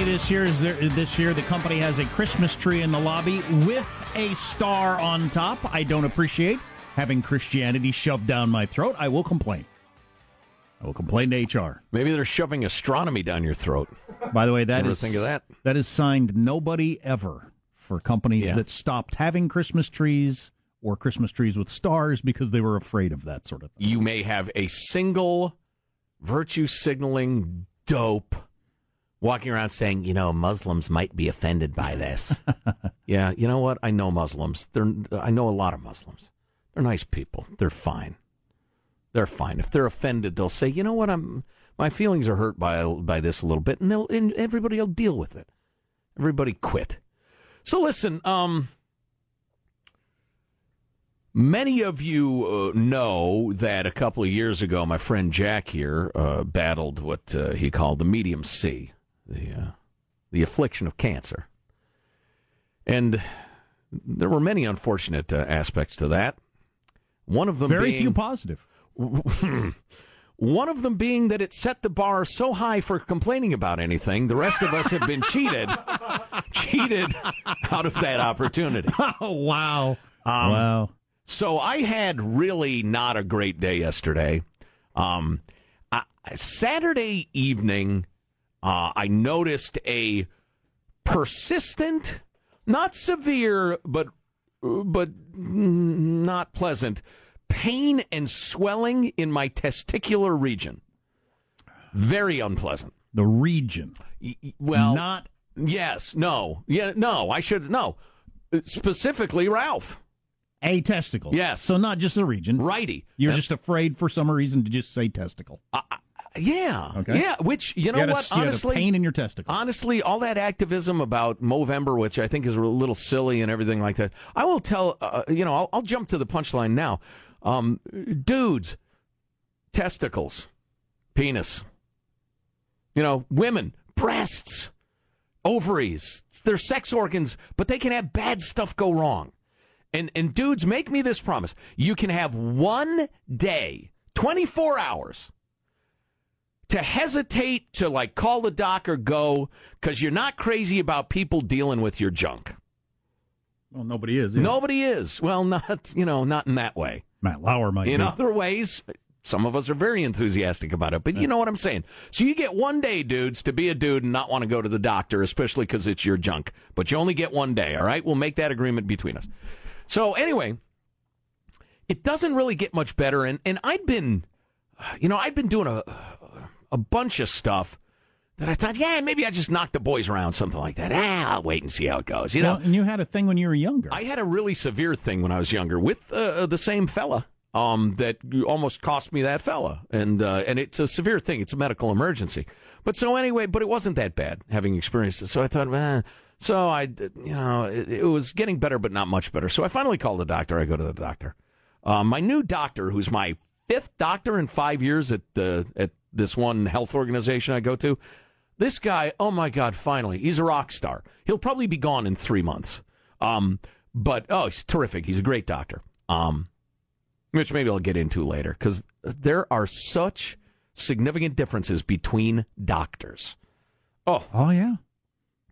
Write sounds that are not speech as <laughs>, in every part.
See this year is there, this year the company has a Christmas tree in the lobby with a star on top. I don't appreciate having Christianity shoved down my throat. I will complain. I will complain to HR. Maybe they're shoving astronomy down your throat. By the way, that is think of that? That is signed nobody ever for companies Yeah. that stopped having Christmas trees or Christmas trees with stars because they were afraid of that sort of thing. You may have a single virtue signaling dope walking around saying, you know, Muslims might be offended by this. <laughs> yeah, you know what? I know Muslims. They're I know a lot of Muslims. They're nice people. They're fine. They're fine. If they're offended, they'll say, you know what? I'm my feelings are hurt by by this a little bit, and they'll and everybody will deal with it. Everybody quit. So listen, um. Many of you uh, know that a couple of years ago, my friend Jack here uh, battled what uh, he called the medium C, the uh, the affliction of cancer, and there were many unfortunate uh, aspects to that. One of them Very being, few positive. <laughs> one of them being that it set the bar so high for complaining about anything. The rest of us have been cheated, <laughs> cheated out of that opportunity. <laughs> Oh wow! Um, wow. So I had really not a great day yesterday. Um, I, Saturday evening, uh, I noticed a persistent, not severe, but but not pleasant pain and swelling in my testicular region. Very unpleasant. The region. Well, not yes, no, yeah, no. I should no. Specifically, Ralph. a testicle. Yes. So not just the region. Righty. You're just afraid for some reason to just say testicle. Yeah. Okay. Yeah. Which you know you a- what? you had a Honestly, pain in your testicle. honestly, all that activism about Movember, which I think is a little silly and everything like that. I will tell. Uh, you know, I'll, I'll jump to the punchline now. Um, dudes, testicles, penis. You know, women, breasts, ovaries. They're sex organs, but they can have bad stuff go wrong. And and dudes, make me this promise: you can have one day, twenty four hours to hesitate to like call the doc or go because you're not crazy about people dealing with your junk. Well, nobody is. Nobody is. Well, <laughs> not you know, not in that way. Matt Lauer might In be. other ways, some of us are very enthusiastic about it, but you know what I'm saying. So you get one day, dudes, to be a dude and not want to go to the doctor, especially because it's your junk. But you only get one day. All right, we'll make that agreement between us. So anyway, it doesn't really get much better, and and I'd been, you know, I'd been doing a a bunch of stuff. That I thought, yeah, maybe I just knocked the boys around, something like that. Ah, I'll wait and see how it goes. You know, and you had a thing when you were younger. I had a really severe thing when I was younger with uh, the same fella um, that almost cost me that fella, and uh, and it's a severe thing. It's a medical emergency. But so anyway, but it wasn't that bad having experienced it. So I thought, eh. so I, you know, it, it was getting better, but not much better. So I finally called the doctor. I go to the doctor. Uh, my new doctor, who's my fifth doctor in five years at the at this one health organization I go to. This guy, oh my God, finally, he's a rock star. He'll probably be gone in three months. Um, but oh, he's terrific. He's a great doctor. Um, which maybe I'll get into later because there are such significant differences between doctors. Oh, oh yeah.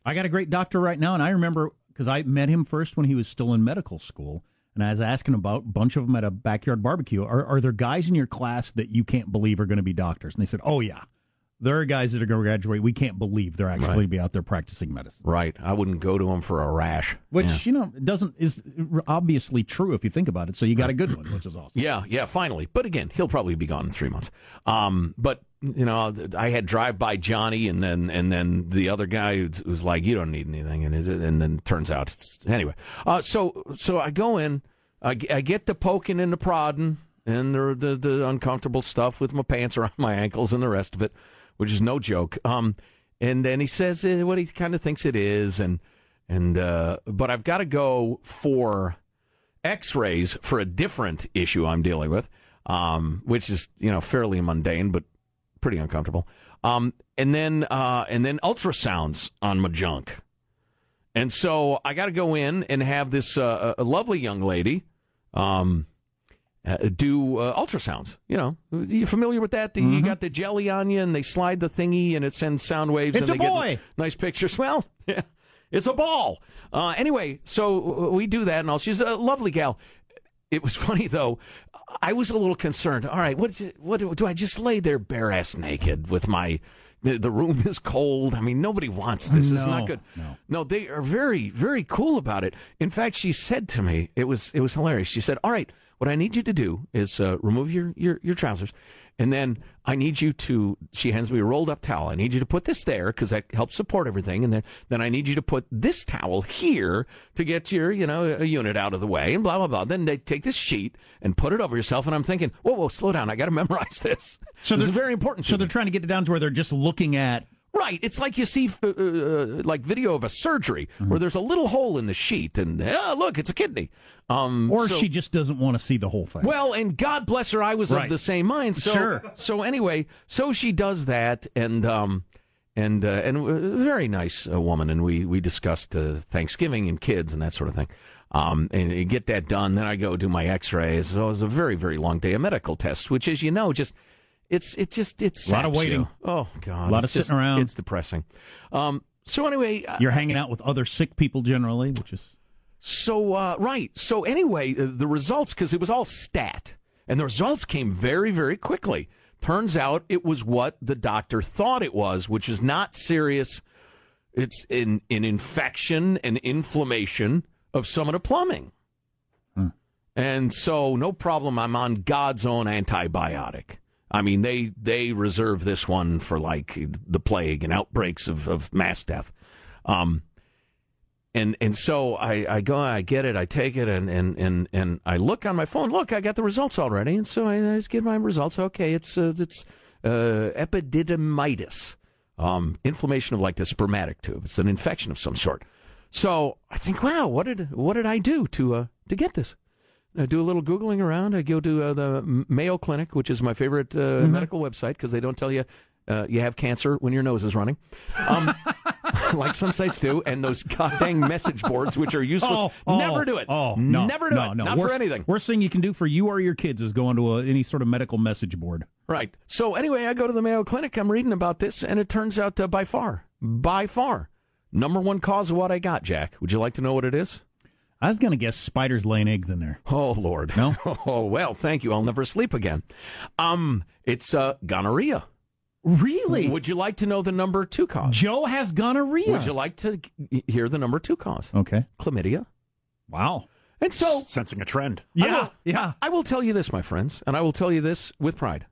I got a great doctor right now, and I remember because I met him first when he was still in medical school, and I was asking about a bunch of them at a backyard barbecue. Are are there guys in your class that you can't believe are going to be doctors? And they said, Oh yeah. There are guys that are going to graduate. We can't believe they're actually Right. Going to be out there practicing medicine. right. I wouldn't go to him for a rash. Which Yeah. you know doesn't is obviously true if you think about it. So you got a good one, which is awesome. Yeah, yeah, finally. But again, he'll probably be gone in three months. Um, but you know, I had drive by Johnny, and then and then the other guy who was like, "You don't need anything," and is it, and then turns out it's anyway. Uh, so so I go in, I, I get the poking and the prodding and the, the the uncomfortable stuff with my pants around my ankles and the rest of it, which is no joke. Um, and then he says uh, what he kind of thinks it is, and and uh, but I've got to go for x-rays for a different issue I'm dealing with, um, which is, you know, fairly mundane, but pretty uncomfortable. Um, and then, uh, and then ultrasounds on my junk. And so I got to go in and have this, uh, a lovely young lady, um, uh, do uh, ultrasounds. You know, you familiar with that? The, You got the jelly on you, and they slide the thingy, and it sends sound waves. It's and a they boy. Get nice pictures. <laughs> Well, yeah, it's a ball. Uh, anyway, so we do that, and all. She's a lovely gal. It was <laughs> funny though. I was a little concerned. All right, what it, what do I just lay there bare ass naked with my? The, the room is cold. I mean, nobody wants this. It's not good. no. No, they are very, very cool about it. In fact, she said to me, it was, it was hilarious. She said, "All right, what I need you to do is uh, remove your, your, your trousers, and then I need you to." She hands me a rolled up towel. I need you to put this there because that helps support everything, and then then I need you to put this towel here to get your, you know, a unit out of the way, and blah blah blah. Then they take this sheet and put it over yourself, and I'm thinking, whoa, whoa, slow down. I got to <laughs> memorize this. So this is very important. So me. they're trying to get it down to where they're just looking at Right. It's like you see, uh, uh, like video of a surgery Mm-hmm. where there's a little hole in the sheet, and oh, look, it's a kidney. Um, or so- she just doesn't want to see the whole thing. Well, and God bless her, I was Right. of the same mind. So, Sure. so anyway, so she does that, and um, and uh, and a very nice uh, woman, and we we discussed uh, Thanksgiving and kids and that sort of thing. Um, and you get that done. Then I go do my X-rays. So it was a very very long day of medical tests, which, as you know, just it's it just it's A lot of waiting. Oh God, A lot of It's just- sitting around. It's depressing. Um, so anyway, uh, You're hanging out with other sick people generally, which is so uh, right. So anyway, uh, the results because it was all stat, and the results came very, very quickly. Turns out it was what the doctor thought it was, which is not serious. It's an an infection and inflammation of some of the plumbing, and so no problem. I'm on God's own antibiotic. I mean, they they reserve this one for like the plague and outbreaks of, of mass death. Um, and and so I, I go, I get it, I take it, and, and, and, and I look on my phone. Look, I got the results already, and so I, I just get my results. Okay, it's uh, it's uh, epididymitis, um, inflammation of like the spermatic tube. It's an infection of some sort. So I think, wow, what did what did I do to uh, to get this? I do a little googling around. I go to uh, the Mayo Clinic, which is my favorite uh, medical website because they don't tell you uh, you have cancer when your nose is running, um, <laughs> like some sites do. And those goddamn message boards, which are useless, never do it. Oh, no, never do no, it. No, Not worst, for anything. Worst thing you can do for you or your kids is go onto a, any sort of medical message board. Right. So anyway, I go to the Mayo Clinic. I'm reading about this, and it turns out uh, by far, by far, number one cause of what I got. Jack, would you like to know what it is? I was going to guess spiders laying eggs in there. Oh Lord. No? <laughs> Oh well, thank you. I'll never sleep again. Um, it's uh, gonorrhea. Really? Would you like to know the number two cause? Joe has gonorrhea. Would you like to hear the number two cause? Okay. Chlamydia. Wow. And so Sensing a trend. I Yeah. will- yeah. I will tell you this, my friends, and I will tell you this with pride.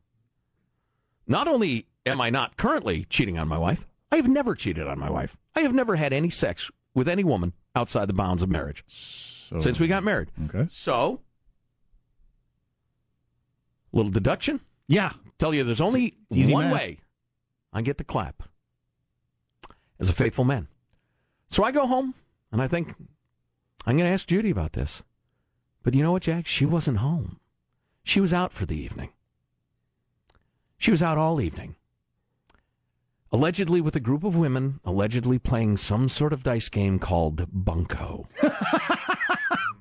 Not only am I not currently cheating on my wife, I have never cheated on my wife. I have never had any sex with any woman outside the bounds of marriage since we got married. Okay. So, little deduction. Yeah. Tell you there's only one math. way I get the clap as a faithful man. So I go home and I think I'm going to ask Judy about this. But you know what, Jack? She wasn't home. She was out for the evening. She was out all evening. Allegedly with a group of women, allegedly playing some sort of dice game called Bunko. <laughs>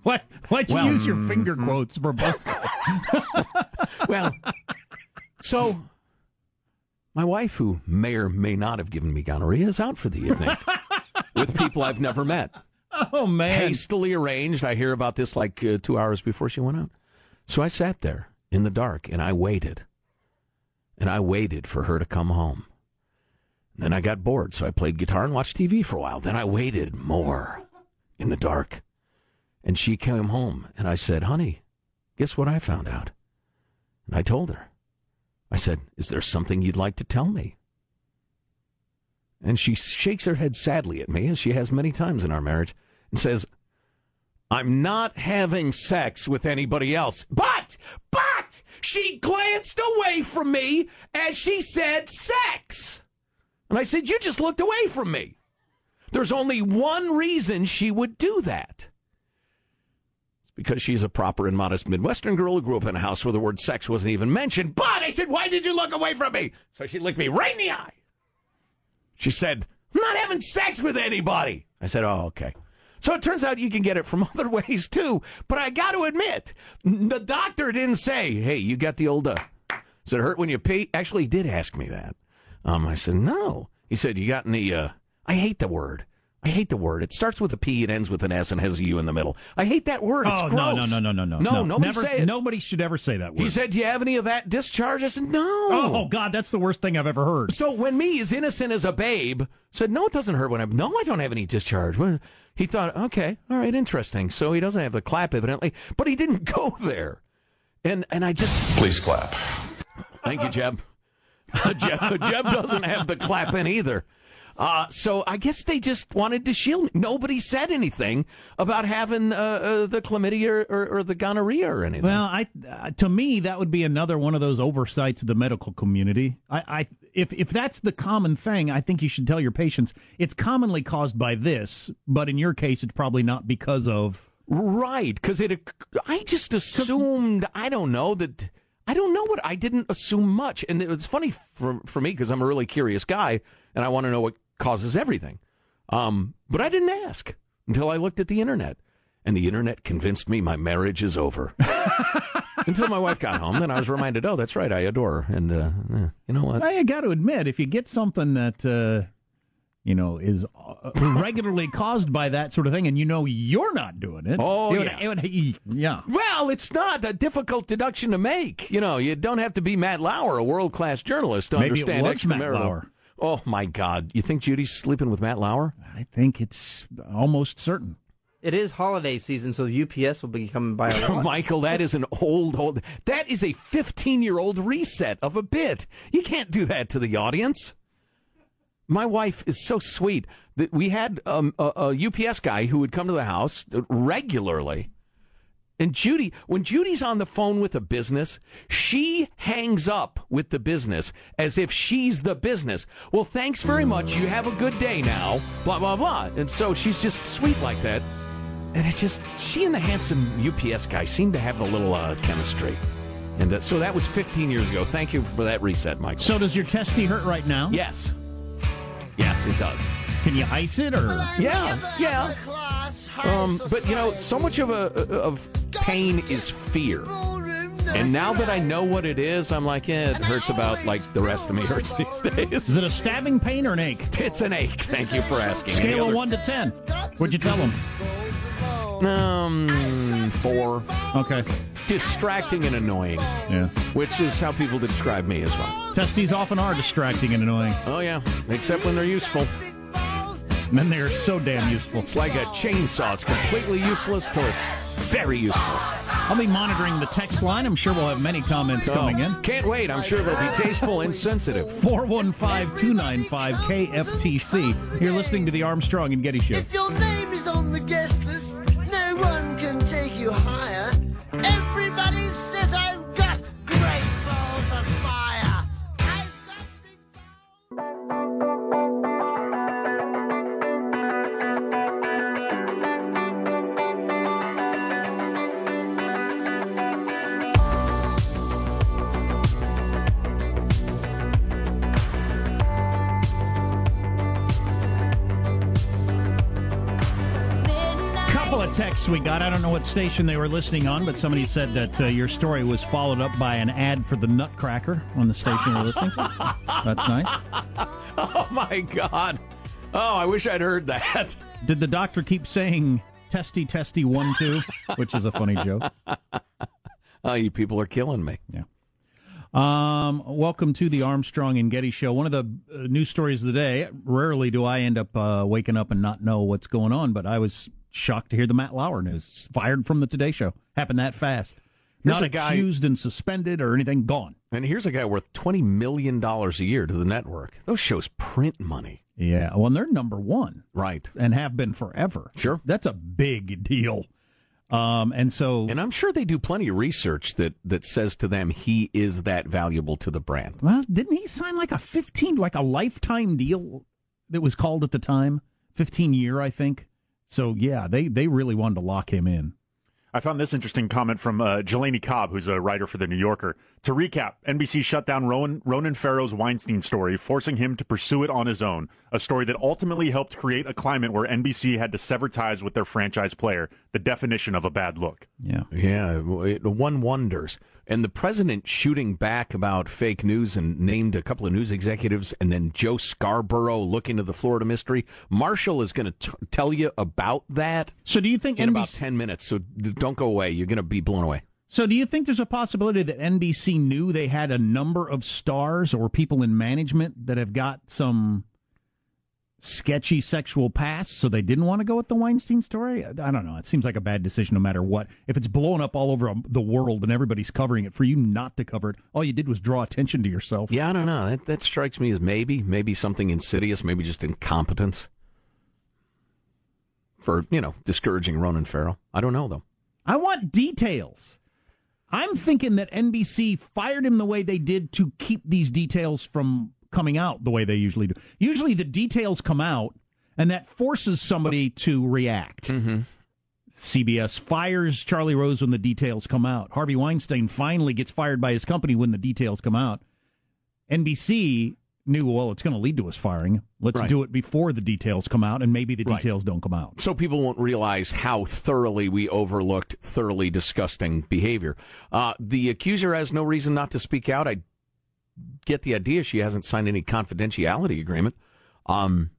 What? Why'd you Well, use your finger mm-hmm. quotes for both? <laughs> well, so my wife, who may or may not have given me gonorrhea, is out for the evening <laughs> with people I've never met. oh man. Hastily arranged. I hear about this like uh, two hours before she went out. So I sat there in the dark and I waited. And I waited for her to come home. Then I got bored, so I played guitar and watched TV for a while. Then I waited more in the dark. And she came home and I said, Honey, guess what I found out? And I told her. I said, Is there something you'd like to tell me? And she shakes her head sadly at me, as she has many times in our marriage, and says, I'm not having sex with anybody else. But, but, she glanced away from me as she said sex. And I said, You just looked away from me. There's only one reason she would do that. It's because she's a proper and modest Midwestern girl who grew up in a house where the word sex wasn't even mentioned. But I said, Why did you look away from me? So she looked me right in the eye. She said, I'm not having sex with anybody. I said, Oh, okay. So it turns out you can get it from <laughs> other ways too. But I got to admit, the doctor didn't say, Hey, you got the old, uh, does it hurt when you pee? Actually, he did ask me that. Um, I said, No. He said, You got any, uh, I hate the word. I hate the word. It starts with a P, it ends with an S, and has a U in the middle. I hate that word. It's oh gross. no no no no no No, nobody Never, say it. Nobody should ever say that word. He said, Do you have any of that discharge? I said, No. "Oh God, that's the worst thing I've ever heard." So when me, as innocent as a babe, said, "No, it doesn't hurt when I'm, No, I don't have any discharge. He thought, okay, all right, interesting. So he doesn't have the clap, evidently, but he didn't <laughs> go there. And and I just Please clap. thank you, Jeb. <laughs> Jeb, Jeb doesn't have the clap in either. Uh, so I guess they just wanted to shield me. Nobody said anything about having uh, uh, the chlamydia or, or, or the gonorrhea or anything. Well, I uh, to me that would be another one of those oversights of the medical community. I, I if if that's the common thing, I think you should tell your patients it's commonly caused by this, but in your case, it's probably not because of. Right, because it. I just assumed. I don't know that. I don't know what. I didn't assume much, and it was funny for for me because I'm a really curious guy, and I want to know what causes everything. Um, but I didn't ask until I looked at the internet, and the internet convinced me my marriage is over. <laughs> until my wife got home, then I was reminded, oh, that's right, I adore her, and uh, you know what? I got to admit, if you get something that uh, you know is uh, regularly caused by that sort of thing, and you know you're not doing it, Oh, it would- yeah. it would- yeah. Well, it's not a difficult deduction to make. You know, you don't have to be Matt Lauer, a world class journalist, to Maybe it understand was Matt extramarital. Lauer. Oh my God! You think Judy's sleeping with Matt Lauer? I think it's almost certain. It is holiday season, so the UPS will be coming by a <laughs> lot. Michael, that is an old, old. That is a 15 year old reset of a bit. You can't do that to the audience. My wife is so sweet that we had um, a, a UPS guy who would come to the house regularly. And Judy, when Judy's on the phone with a business, she hangs up with the business as if she's the business. Well, thanks very much. You have a good day now. Blah, blah, blah. And so she's just sweet like that. And it just, she and the handsome UPS guy seem to have a little uh, chemistry. And uh, so that was 15 years ago. Thank you for that reset, Michael. So does your testy hurt right now? yes. Yes, it does. Can you ice it or? Yeah, yeah. Um, but you know, so much of a of pain is fear. And now that I know what it is, I'm like, yeah, it hurts about like the rest of me hurts these days. Is it a stabbing pain or an ache? It's an ache. Thank you for asking. Any Scale of other- one to ten. What'd you tell them? Um, four. Okay. Distracting and annoying, Yeah. which is how people describe me as well. Testes often are distracting and annoying. Oh, yeah, except when they're useful. And then they are so damn useful. It's like a chainsaw. It's completely useless till it's very useful. I'll be monitoring the text line. I'm sure we'll have many comments oh, coming in. Oh, Can't wait. I'm sure they'll be tasteful and sensitive. 415 295 KFTC. You're listening to the Armstrong and Getty Show. If your name is on the guest list, no one can take you higher. We got. I don't know what station they were listening on, but somebody said that uh, your story was followed up by an ad for the Nutcracker on the station we're listening to. That's nice. <laughs> Oh, my God. Oh, I wish I'd heard that. Did the doctor keep saying testy testy one two, which is a funny joke. <laughs> Oh, you people are killing me. Yeah. Um, welcome to the Armstrong and Getty Show. One of the uh, news stories of the day. Rarely do I end up uh, waking up and not know what's going on, but I was shocked to hear the Matt Lauer news. Fired from the Today Show. Happened that fast. Here's not guy- accused and suspended or anything. Gone. And here's a guy worth $20 million a year to the network. Those shows print money. Yeah. Well, and they're number one Right. and have been forever. Sure. That's a big deal. Um, and so, And I'm sure they do plenty of research that, that says to them he is that valuable to the brand. well, didn't he sign like a 15, like a lifetime deal that was called at the time? 15 year, I think. So, yeah, they, they really wanted to lock him in. I found this interesting comment from uh, Jelani Cobb, who's a writer for The New Yorker. To recap, NBC shut down Ronan, Ronan Farrow's Weinstein story, forcing him to pursue it on his own. A story that ultimately helped create a climate where NBC had to sever ties with their franchise player, the definition of a bad look. Yeah. Yeah, it, one wonders. And the president shooting back about fake news and named a couple of news executives, and then Joe Scarborough looking to the Florida mystery. Marshall is going to tell you about that So, do you think in NBC, about 10 minutes. So don't go away. You're going to be blown away. So, do you think there's a possibility that NBC knew they had a number of stars or people in management that have got some sketchy sexual past, so they didn't want to go with the Weinstein story? I don't know. It seems like a bad decision no matter what. If it's blowing up all over the world and everybody's covering it, for you not to cover it, all you did was draw attention to yourself. Yeah, I don't know. That, that strikes me as maybe, maybe something insidious, maybe just incompetence for, you know, discouraging Ronan Farrow. I don't know, though. I want details. I'm thinking that NBC fired him the way they did to keep these details from coming out the way they usually do. Usually the details come out and that forces somebody to react. CBS fires Charlie Rose when the details come out. Harvey Weinstein finally gets fired by his company when the details come out. NBC knew, well, it's going to lead to us firing. Let's Right. do it before the details come out, and maybe the Right. details don't come out. so people won't realize how thoroughly we overlooked thoroughly disgusting behavior. Uh, the accuser has no reason not to speak out. I get the idea she hasn't signed any confidentiality agreement. Um,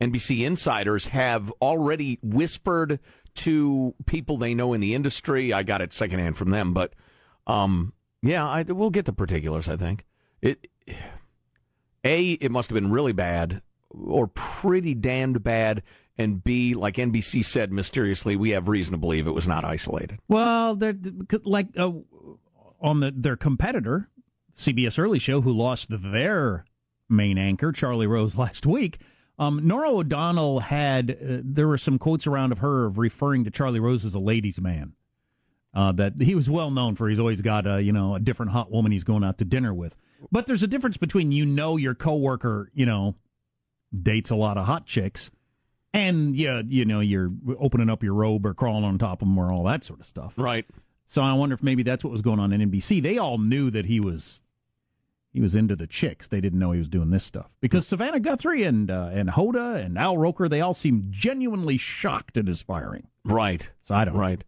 NBC insiders have already whispered to people they know in the industry. I got it secondhand from them, but um, yeah, I, we'll get the particulars. I think it. A, it must have been really bad or pretty damned bad. And B, like NBC said mysteriously, we have reason to believe it was not isolated. Well, they're like uh, on the their competitor, CBS Early Show, who lost their main anchor, Charlie Rose, <laughs> last week. Um, Norah O'Donnell had uh, there were some quotes around of her of referring to Charlie Rose as a ladies' man. Uh, that he was well known for. He's always got a you know a different hot woman he's going out to dinner with. But there's a difference between you know your coworker you know dates a lot of hot chicks, and yeah you know you're opening up your robe or crawling on top of them or all that sort of stuff. Right. So I wonder if maybe that's what was going on in NBC. They all knew that he was he was into the chicks. They didn't know he was doing this stuff because Savannah Guthrie and uh, and Hoda and Al Roker they all seemed genuinely shocked at his firing. Right. So I don't Right.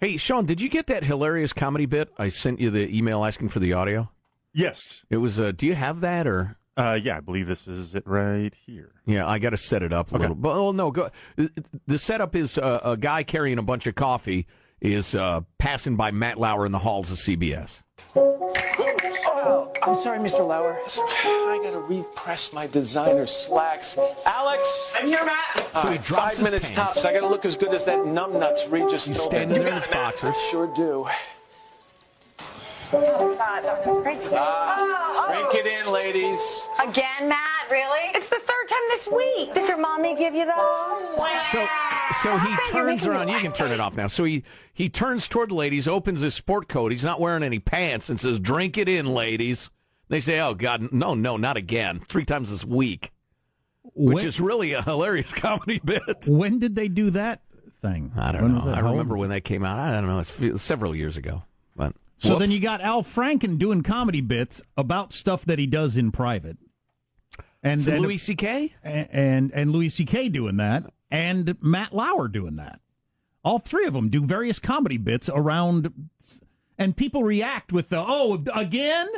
Hey, Sean, did you get that hilarious comedy bit? I sent you the email asking for the audio. Yes. It was. Uh, do you have that or? Uh, yeah, I believe this is it right here. Yeah, I got to set it up a Okay. little. But oh no, go. The setup is uh, a guy carrying a bunch of coffee is uh, passing by Matt Lauer in the halls of CBS. Oh, I'm sorry, Mr. Lauer. I gotta repress my designer slacks. Alex! I'm here, Matt! So he drops Five his minutes pants. tops. I gotta look as good as that numbnuts Regis He's standing You there in got his boxers. Sure do. That was great. Ah, Drink it in, ladies. Again, Matt? Really? It's the third time this week. Did your mommy give you those? So, so he turns making me around. You can turn it off now. So he he turns toward the ladies, opens his sport coat. He's not wearing any pants, and says, "Drink it in, ladies." They say, "Oh God, no, no, not again! Three times this week," which is really a hilarious <laughs> comedy bit. When did they do that thing? I don't When know. I remember when that came out. I don't know. It's several years ago, but So then you got Al Franken doing comedy bits about stuff that he does in private. And So then Louis C.K. and, and and Louis C.K. doing that, and Matt Lauer doing that. All three of them do various comedy bits around, and people react with the "oh again,"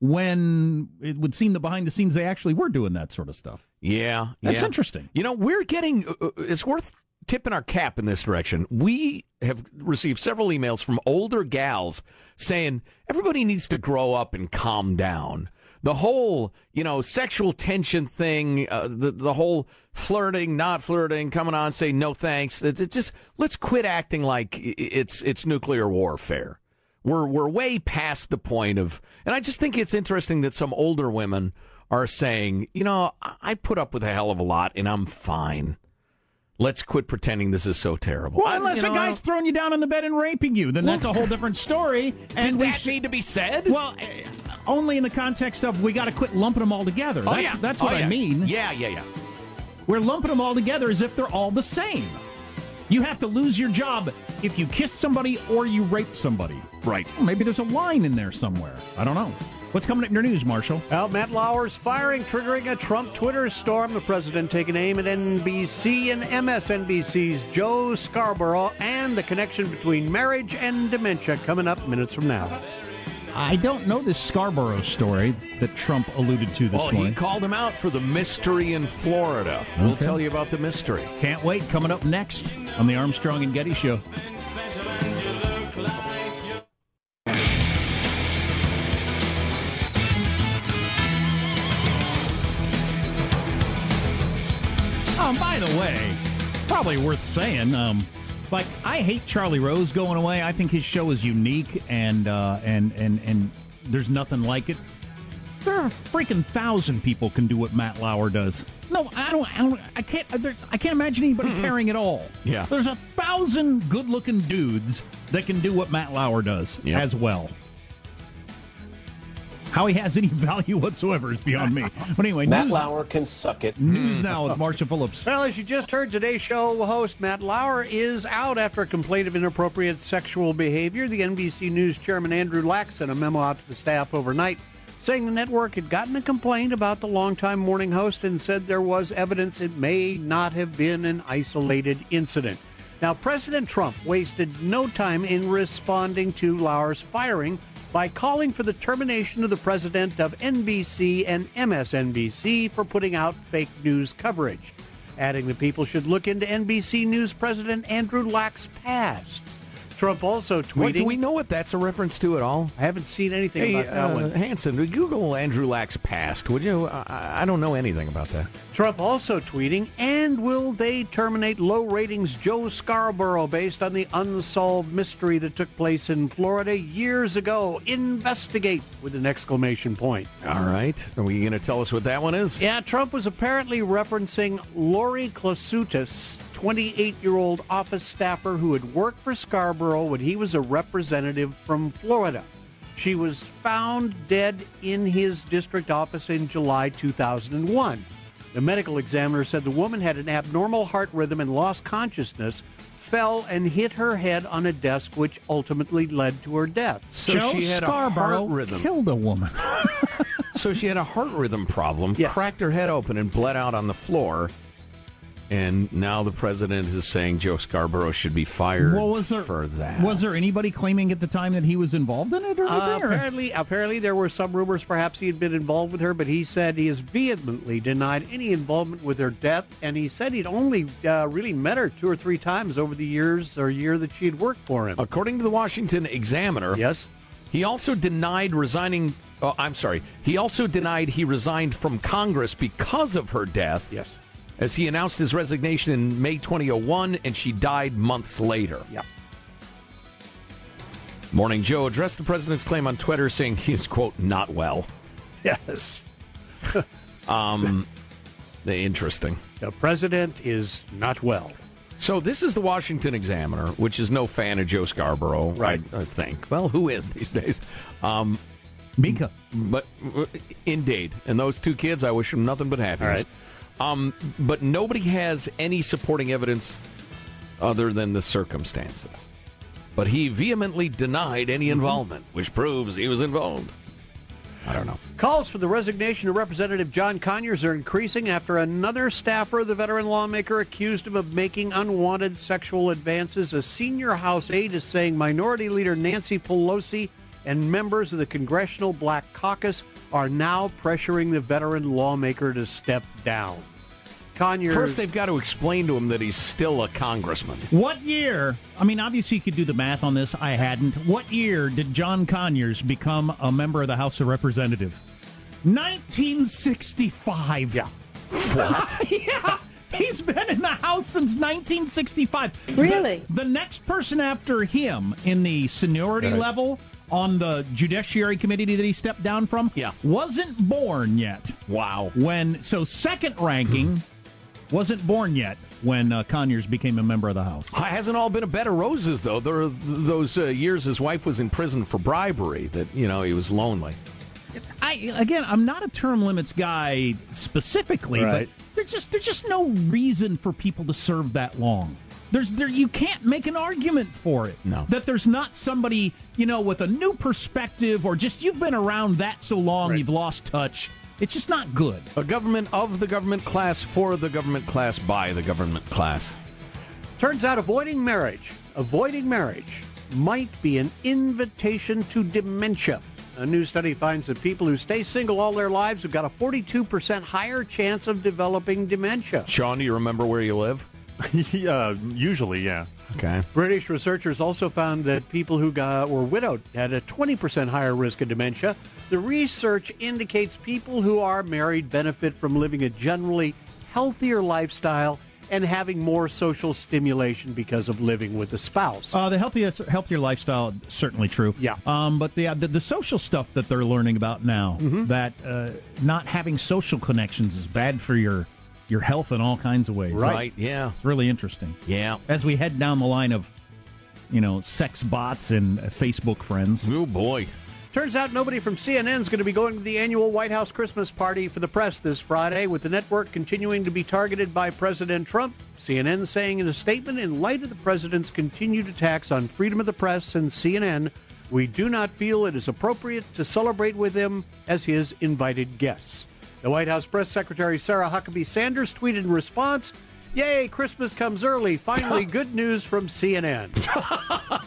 when it would seem that behind the scenes they actually were doing that sort of stuff. Yeah, That's yeah. interesting. You know, we're getting. Uh, uh, it's worth tipping our cap in this direction. We have received several emails from older gals saying everybody needs to grow up and calm down. The whole, you know, sexual tension thing, uh, the the whole flirting, not flirting, coming on, saying no thanks. It, it just let's quit acting like it's it's nuclear warfare. We're we're way past the point of, and I just think it's interesting that some older women are saying, you know, I put up with a hell of a lot and I'm fine. Let's quit pretending this is so terrible. Well, unless you a know, guy's throwing you down on the bed and raping you, then that's a whole different story. And did we that sh- need to be said? well, eh, only in the context of we got to quit lumping them all together. oh that's, yeah, that's Oh, what I mean. Yeah, yeah, yeah. We're lumping them all together as if they're all the same. You have to lose your job if you kissed somebody or you raped somebody. Right. Well, maybe there's a line in there somewhere. I don't know. What's coming up in your news, Marshall? Well, Matt Lauer's firing, triggering a Trump Twitter storm. The president taking aim at NBC and MSNBC's Joe Scarborough and the connection between marriage and dementia coming up minutes from now. I don't know this Scarborough story that Trump alluded to this Well, he called him out for the mystery in Florida. We'll tell you about the mystery. Can't wait. Coming up next on the Armstrong and Getty Show. Probably worth saying. Um, like I hate Charlie Rose going away. I think his show is unique, and uh, and and and there's nothing like it. There are a freaking thousand people can do what Matt Lauer does. No, I don't. I, don't, I can't. there- I can't imagine anybody caring at all. Yeah. there's a thousand good-looking dudes that can do what Matt Lauer does Yep. as well. How he has any <laughs> value whatsoever is beyond me. But anyway, Matt news, Lauer can suck it. news now with Marshall Phillips. Well, as you just heard, today's show host Matt Lauer is out after a complaint of inappropriate sexual behavior. The NBC News chairman Andrew Lack sent a memo out to the staff overnight saying the network had gotten a complaint about the longtime morning host and said there was evidence it may not have been an isolated incident. Now, President Trump wasted no time in responding to Lauer's firing by calling for the termination of the president of NBC and MSNBC for putting out fake news coverage, adding the people should look into NBC News president Andrew Lack's past. Trump also tweeting. What, do we know what that's a reference to at all? I haven't seen anything Hey, about that uh, one. Hanson, Google Andrew Lack's past, would you? I, I don't know anything about that. Trump also tweeting, and will they terminate low ratings Joe Scarborough based on the unsolved mystery that took place in Florida years ago? Investigate with an exclamation point. All right. Are we going to tell us what that one is? Yeah, Trump was apparently referencing Lori Klausutis, 28 year old office staffer who had worked for Scarborough when he was a representative from Florida. She was found dead in his district office in July 2001. The medical examiner said the woman had an abnormal heart rhythm and lost consciousness, fell and hit her head on a desk, which ultimately led to her death. So Joe she had a Scarborough heart rhythm. killed a woman. <laughs> So she had a heart rhythm problem, Yes. cracked her head open, and bled out on the floor. And now the president is saying Joe Scarborough should be fired Well, was there for that. was there anybody claiming at the time that he was involved in it or Uh, anything? or- apparently, apparently there were some rumors perhaps he had been involved with her, but he said he has vehemently denied any involvement with her death, and he said he'd only uh, really met her two or three times over the years or year that she had worked for him. According to the Washington Examiner, yes, he also denied resigning. Oh, I'm sorry. He also denied he resigned from Congress because of her death. Yes. As he announced his resignation in May 2001, and she died months later. Yeah. Morning Joe addressed the president's claim on Twitter, saying he is quote not well. Yes. <laughs> um, interesting. The president is not well. So this is the Washington Examiner, which is no fan of Joe Scarborough, right? I, I think. Well, who is these days? Um, Mika. But uh, indeed, and those two kids, I wish them nothing but happiness. Um, but nobody has any supporting evidence other than the circumstances. But he vehemently denied any involvement, which proves he was involved. I don't know. Calls for the resignation of Representative John Conyers are increasing after another staffer of the veteran lawmaker accused him of making unwanted sexual advances. A senior House aide is saying Minority Leader Nancy Pelosi and members of the Congressional Black Caucus are now pressuring the veteran lawmaker to step down. Conyers. First, they've got to explain to him that he's still a congressman. What year? I mean, obviously, you could do the math on this. I hadn't. What year did John Conyers become a member of the House of Representatives? 1965. Yeah. What? <laughs> yeah. <laughs> He's been in the House since 1965. Really? The, the next person after him in the seniority Right. level on the Judiciary Committee that he stepped down from Yeah. wasn't born yet. Wow. When so second ranking wasn't born yet when uh, Conyers became a member of the House. Hasn't all been a bed of roses, though. There are those uh, years his wife was in prison for bribery that, you know, he was lonely. I again, I'm not a term limits guy specifically, Right. but there's just there's just no reason for people to serve that long. There's there you can't make an argument for it. No. That there's not somebody, you know, with a new perspective or just you've been around that so long Right. you've lost touch. It's just not good. A government of the government class, for the government class, by the government class. Turns out avoiding marriage, avoiding marriage might be an invitation to dementia. A new study finds that people who stay single all their lives have got a 42% higher chance of developing dementia. Sean, do you remember where you live? <laughs> uh, usually, yeah. Okay. British researchers also found that people who got, were widowed had a 20% higher risk of dementia. The research indicates people who are married benefit from living a generally healthier lifestyle and having more social stimulation because of living with a spouse. Uh, the healthiest, healthier lifestyle, certainly true. Yeah. Um, but the, the the social stuff that they're learning about now, Mm-hmm. that uh, not having social connections is bad for your your health in all kinds of ways. Right. Yeah. It's really interesting. Yeah. As we head down the line of, you know, sex bots and uh, Facebook friends. Oh, boy. Turns out nobody from CNN is going to be going to the annual White House Christmas party for the press this Friday, with the network continuing to be targeted by President Trump. CNN saying in a statement, in light of the president's continued attacks on freedom of the press and CNN, we do not feel it is appropriate to celebrate with him as his invited guests. The White House press secretary Sarah Huckabee Sanders tweeted in response, Yay, Christmas comes early. Finally, <laughs> good news from CNN.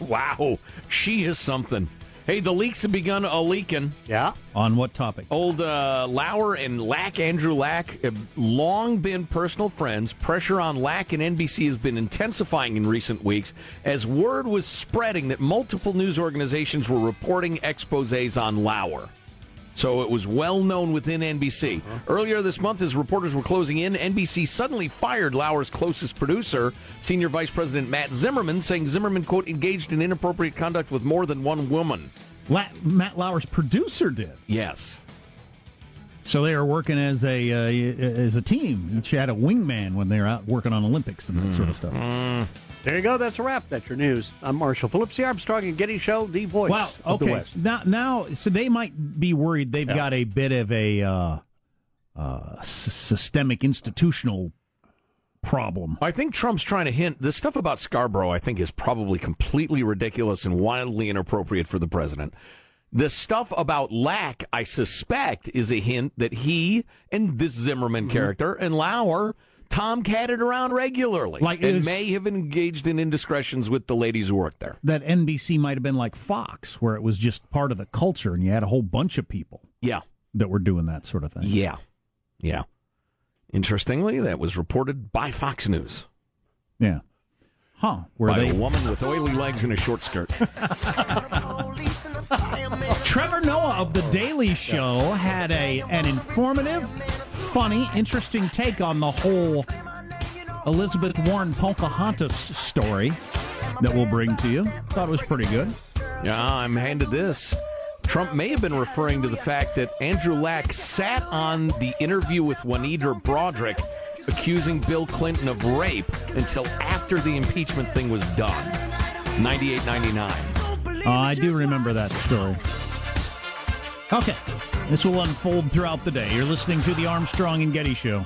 <laughs> Wow. She is something. Hey, the leaks have begun a leaking. Yeah. On what topic? Old uh, Lauer and Lack, Andrew Lack, have long been personal friends. Pressure on Lack and NBC has been intensifying in recent weeks as word was spreading that multiple news organizations were reporting exposés on Lauer. So it was well known within NBC. Uh-huh. Earlier this month, as reporters were closing in, NBC suddenly fired Lauer's closest producer, Senior Vice President Matt Zimmerman, saying Zimmerman, quote, engaged in inappropriate conduct with more than one woman. La- Matt Lauer's producer did. Yes. So they were working as a uh, as a team. Each had a wingman when they were out working on Olympics and that sort of mm. stuff. Mm. There you go. That's a wrap. That's your news. I'm Marshall Phillips, the Armstrong and Getty Show, the voice Wow. of the Okay. West. Now, now, so they might be worried they've Yeah. got a bit of a uh, uh, s- systemic institutional problem. I think Trump's trying to hint the stuff about Scarborough, I think, is probably completely ridiculous and wildly inappropriate for the president. The stuff about Lack, I suspect, is a hint that he and this Zimmerman character and Lauer tomcatted around regularly, Like, and may have engaged in indiscretions with the ladies who worked there. That NBC might have been like Fox, where it was just part of the culture, and you had a whole bunch of people Yeah, that were doing that sort of thing. yeah, yeah. Interestingly, that was reported by Fox News Yeah. Huh. Were by they? a woman with oily legs and a short skirt. <laughs> Trevor Noah of The Daily Show had a an informative, funny, interesting take on the whole Elizabeth Warren Pocahontas story that we'll bring to you. Thought it was pretty good. Yeah, I'm handed this. Trump may have been referring to the fact that Andrew Lack sat on the interview with Juanita Broaddrick accusing Bill Clinton of rape until after the impeachment thing was done. 98 99. Uh, I do remember that story. Okay. This will unfold throughout the day. You're listening to the Armstrong and Getty Show.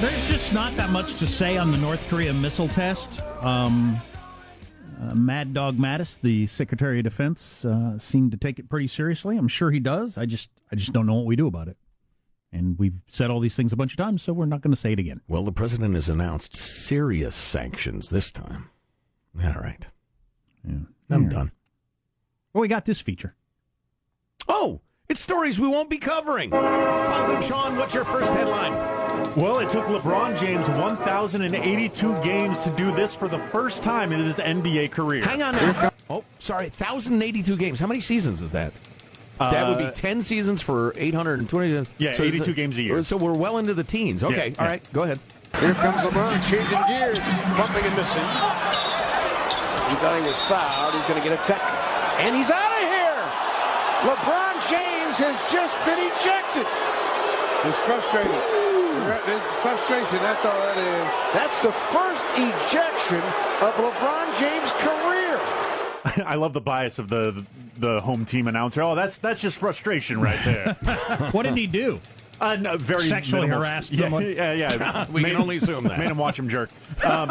There's just not that much to say on the North Korea missile test. Um, uh, Mad Dog Mattis, the Secretary of Defense, uh, seemed to take it pretty seriously. I'm sure he does. I just, I just don't know what we do about it. And we've said all these things a bunch of times, so we're not going to say it again. Well, the president has announced serious sanctions this time. All right. Yeah. I'm Yeah. done. Well, we got this feature. Oh, it's stories we won't be covering. Sean, what's your first headline? Well, it took LeBron James 1,082 games to do this for the first time in his NBA career. Hang on now. Oh, sorry. 1,082 games. How many seasons is that? that would be Uh, 10 seasons for 820. Yeah, so 82 it- games a year. So we're well into the teens. Okay. Yeah, All yeah. right. Go ahead. Here comes LeBron, changing gears, bumping and missing. He thought he was fouled. He's going to get a tech. And he's out of here! LeBron James has just been ejected. It's frustrating. It's frustration. That's all that is. That's the first ejection of LeBron James' career. <laughs> I love the bias of the the home team announcer. Oh, that's that's just frustration right there. <laughs> What did he do? Uh, no, very Sexually minimal- harassed yeah, someone? Yeah, yeah. <laughs> We can only assume that. Made him watch him jerk. <laughs> Um,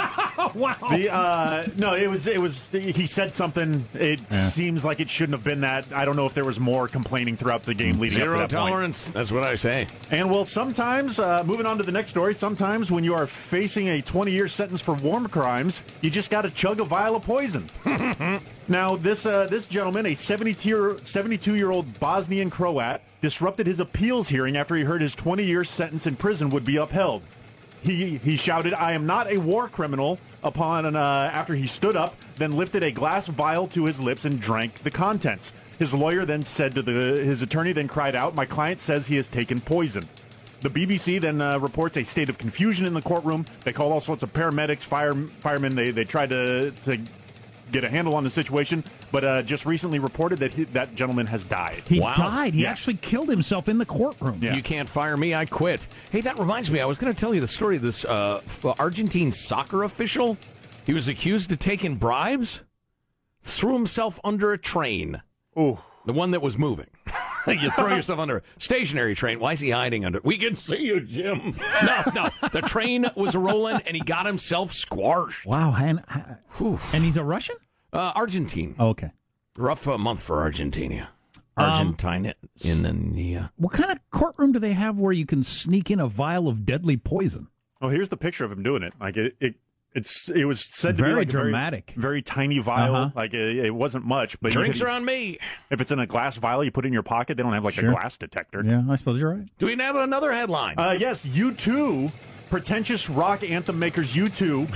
wow. the uh, no, it was it was he said something. It seems like it shouldn't have been that. I don't know if there was more complaining throughout the game leading Zero up to that point. tolerance. That's what I say. And well, sometimes, uh, moving on to the next story, sometimes when you are facing a 20 year sentence for war crimes, you just got to chug a vial of poison. <laughs> now, this uh, this gentleman, a 72 year old Bosnian Croat, disrupted his appeals hearing after he heard his 20 year sentence in prison would be upheld. He, he shouted, I am not a war criminal, upon an, uh, after he stood up, then lifted a glass vial to his lips and drank the contents. His lawyer then said to the, his attorney, then cried out, My client says he has taken poison. The BBC then uh, reports a state of confusion in the courtroom. They called all sorts of paramedics, fire, firemen. They, they tried to, to get a handle on the situation, but uh, just recently reported that he, that gentleman has died. He Wow. died. He Yeah. actually killed himself in the courtroom. Yeah. You can't fire me. I quit. Hey, that reminds me. I was going to tell you the story of this uh, Argentine soccer official. He was accused of taking bribes, threw himself under a train. Oh, The one that was moving. <laughs> you throw yourself under a stationary train. Why is he hiding under? We can see you, Jim. <laughs> No, no. The train was rolling, and he got himself squashed. Wow. And, and he's a Russian? Uh, Argentine. Oh, okay. Rough uh, month for Argentina. Um, Argentina in the What kind of courtroom do they have where you can sneak in a vial of deadly poison? Oh, here's the picture of him doing it. Like it, it it's it was said to Very be like dramatic. a very, very tiny vial. Uh-huh. Like it, it wasn't much, but drinks could- are on me. If it's in a glass vial, you put it in your pocket. They don't have like Sure. a glass detector. Yeah, I suppose you're right. Do we have another headline? Uh, yes, you two pretentious rock anthem makers U2,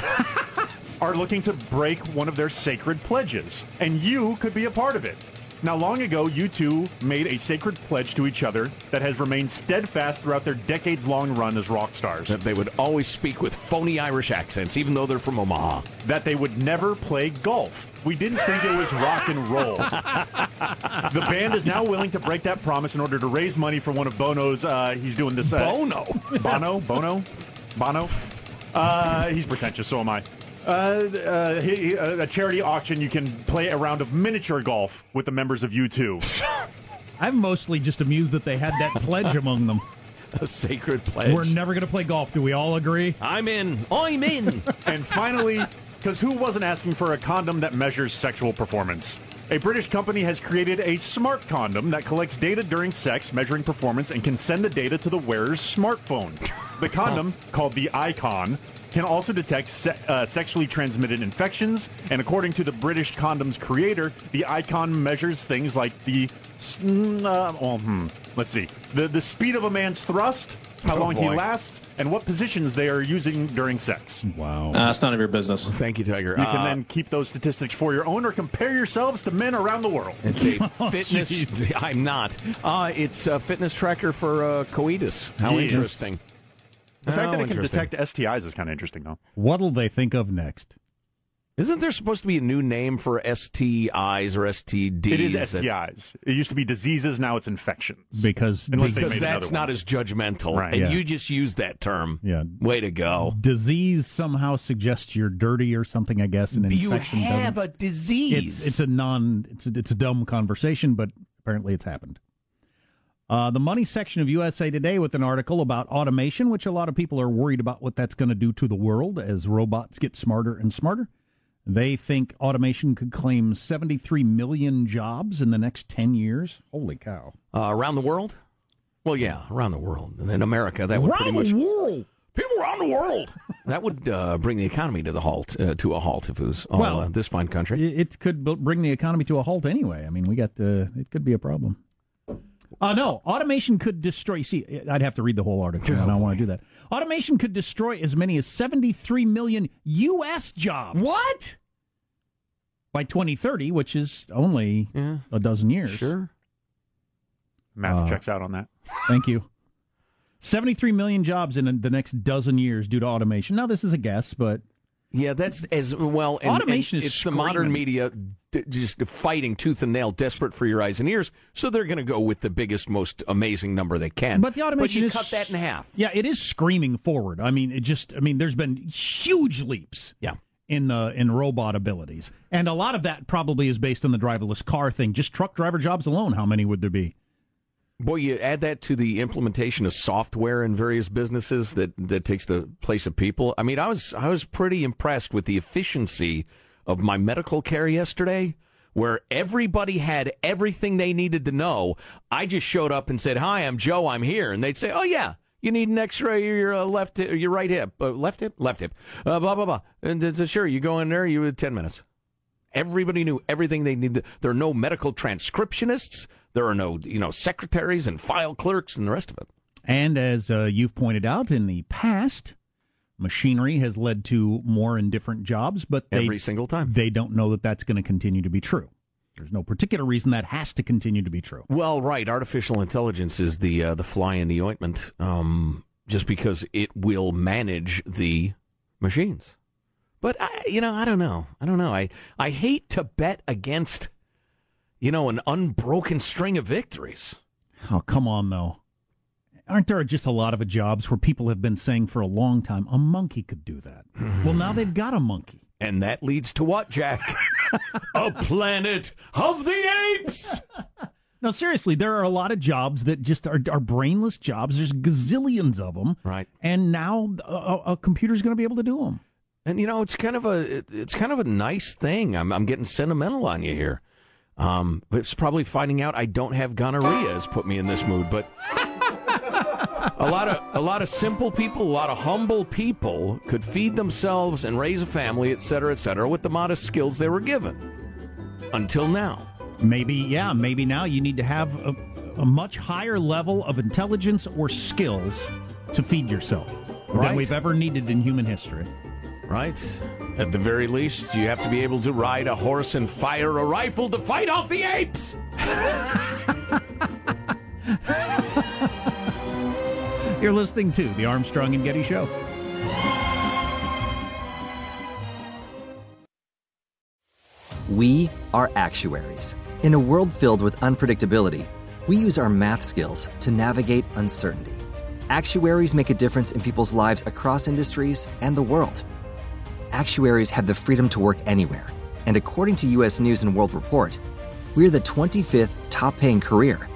<laughs> are looking to break one of their sacred pledges, and you could be a part of it. Now, long ago, U2 made a sacred pledge to each other that has remained steadfast throughout their decades long run as rock stars. That they would always speak with phony Irish accents, even though they're from Omaha. That they would never play golf. We didn't think it was rock and roll. the band is now willing to break that promise in order to raise money for one of Bono's. Uh, he's doing this. Uh, Bono? Bono? Bono? Bono? Uh, he's pretentious, so am I. Uh, uh, he, he- uh, a charity auction, you can play a round of miniature golf with the members of U2. <laughs> I'm mostly just amused that they had that pledge among them. <laughs> A sacred pledge. We're never going to play golf. Do we all agree? I'm in. I'm in. <laughs> and finally, because who wasn't asking for a condom that measures sexual performance? A British company has created a smart condom that collects data during sex, measuring performance, and can send the data to the wearer's smartphone. The condom, called the Icon, can also detect se- uh, sexually transmitted infections, and according to the British condom's creator, the Icon measures things like the s- mm, uh, well, hmm, let's see, the the speed of a man's thrust, how Oh, long he lasts, and what positions they are using during sex. Wow. Uh, it's none of your business. Thank you, Tiger. You can Uh, then keep those statistics for your own or compare yourselves to men around the world. It's a <laughs> Oh, fitness. <laughs> I'm not. Uh, it's a fitness tracker for uh, coitus. How Yes. interesting. The fact How that it oh, can detect STIs is kind of interesting, though. What'll they think of next? Isn't there supposed to be a new name for STIs or STDs? It is that- STIs. It used to be diseases, now it's infections. Because Unless because that's not as judgmental, Right. and Yeah. you just use that term. Yeah. Way to go. Disease somehow suggests you're dirty or something, I guess. And You infection have doesn't. a disease. It's, it's a non. It's a, it's a dumb conversation, but apparently it's happened. Uh, the money section of USA Today with an article about automation, which a lot of people are worried about what that's going to do to the world as robots get smarter and smarter. They think automation could claim 73 million jobs in the next 10 years. Holy cow. uh, around the world. Well, yeah, around the world. And in America, that would pretty much Around the world. people around the world. that would uh, bring the economy to the halt uh, to a halt if it was all Well, uh, this fine country. It, could bring the economy to a halt anyway. I mean, we got uh, it could be a problem. Uh, no, automation could destroy. See, I'd have to read the whole article, and I don't want to do that. Automation could destroy as many as 73 million U.S. jobs. What? By 2030, which is only Yeah. a dozen years. Sure. Math Uh, checks out on that. Thank you. 73 million jobs in the next dozen years due to automation. Now, this is a guess, but Yeah, that's as well. And, Automation and is it's the modern media just fighting tooth and nail, desperate for your eyes and ears. So they're going to go with the biggest, most amazing number they can. But the automation you is cut that in half. Yeah, it is screaming forward. I mean, it just I mean, there's been huge leaps. Yeah. In uh, in robot abilities, and a lot of that probably is based on the driverless car thing. Just truck driver jobs alone, how many would there be? Boy, you add that to the implementation of software in various businesses that, that takes the place of people. I mean, I was I was pretty impressed with the efficiency of my medical care yesterday, where everybody had everything they needed to know. I just showed up and said, "Hi, I'm Joe. I'm here," and they'd say, "Oh yeah." You need an X-ray of your uh, left, hip, your right hip, uh, left hip, left hip, uh, blah blah blah. And uh, sure, you go in there, you had ten minutes. Everybody knew everything they needed. There are no medical transcriptionists. There are no, you know, secretaries and file clerks and the rest of it. And as uh, you've pointed out in the past, machinery has led to more and different jobs, but they, Every single time. they don't know that that's going to continue to be true. There's no particular reason that has to continue to be true. Well, right. Artificial intelligence is the uh, the fly in the ointment, um, just because it will manage the machines. But I, you know, I don't know. I don't know. I I hate to bet against, you know, an unbroken string of victories. Oh, come on, though. Aren't there just a lot of jobs where people have been saying for a long time a monkey could do that? Mm-hmm. well, now they've got a monkey. And that leads to what, Jack? <laughs> a planet of the apes. <laughs> No, seriously, there are a lot of jobs that just are, are brainless jobs. There's gazillions of them. Right. And now a, a- a computer's going to be able to do them. And you know, it's kind of a it's kind of a nice thing. I'm I'm getting sentimental on you here. Um, but it's probably finding out I don't have gonorrhea has put me in this mood. But a lot of a lot of simple people, a lot of humble people could feed themselves and raise a family, et cetera, et cetera, with the modest skills they were given. Until now. Maybe, yeah, maybe now you need to have a, a much higher level of intelligence or skills to feed yourself than we've ever needed in human history. Right. At the very least, you have to be able to ride a horse and fire a rifle to fight off the apes. <laughs> You're listening to The Armstrong and Getty Show. We are actuaries. In a world filled with unpredictability, we use our math skills to navigate uncertainty. Actuaries make a difference in people's lives across industries and the world. Actuaries have the freedom to work anywhere, and according to US News and World Report, we're the 25th top paying career.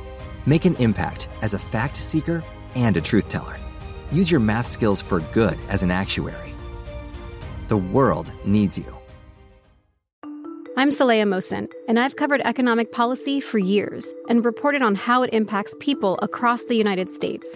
Make an impact as a fact seeker and a truth teller. Use your math skills for good as an actuary. The world needs you. I'm Saleha Mohsin, and I've covered economic policy for years and reported on how it impacts people across the United States.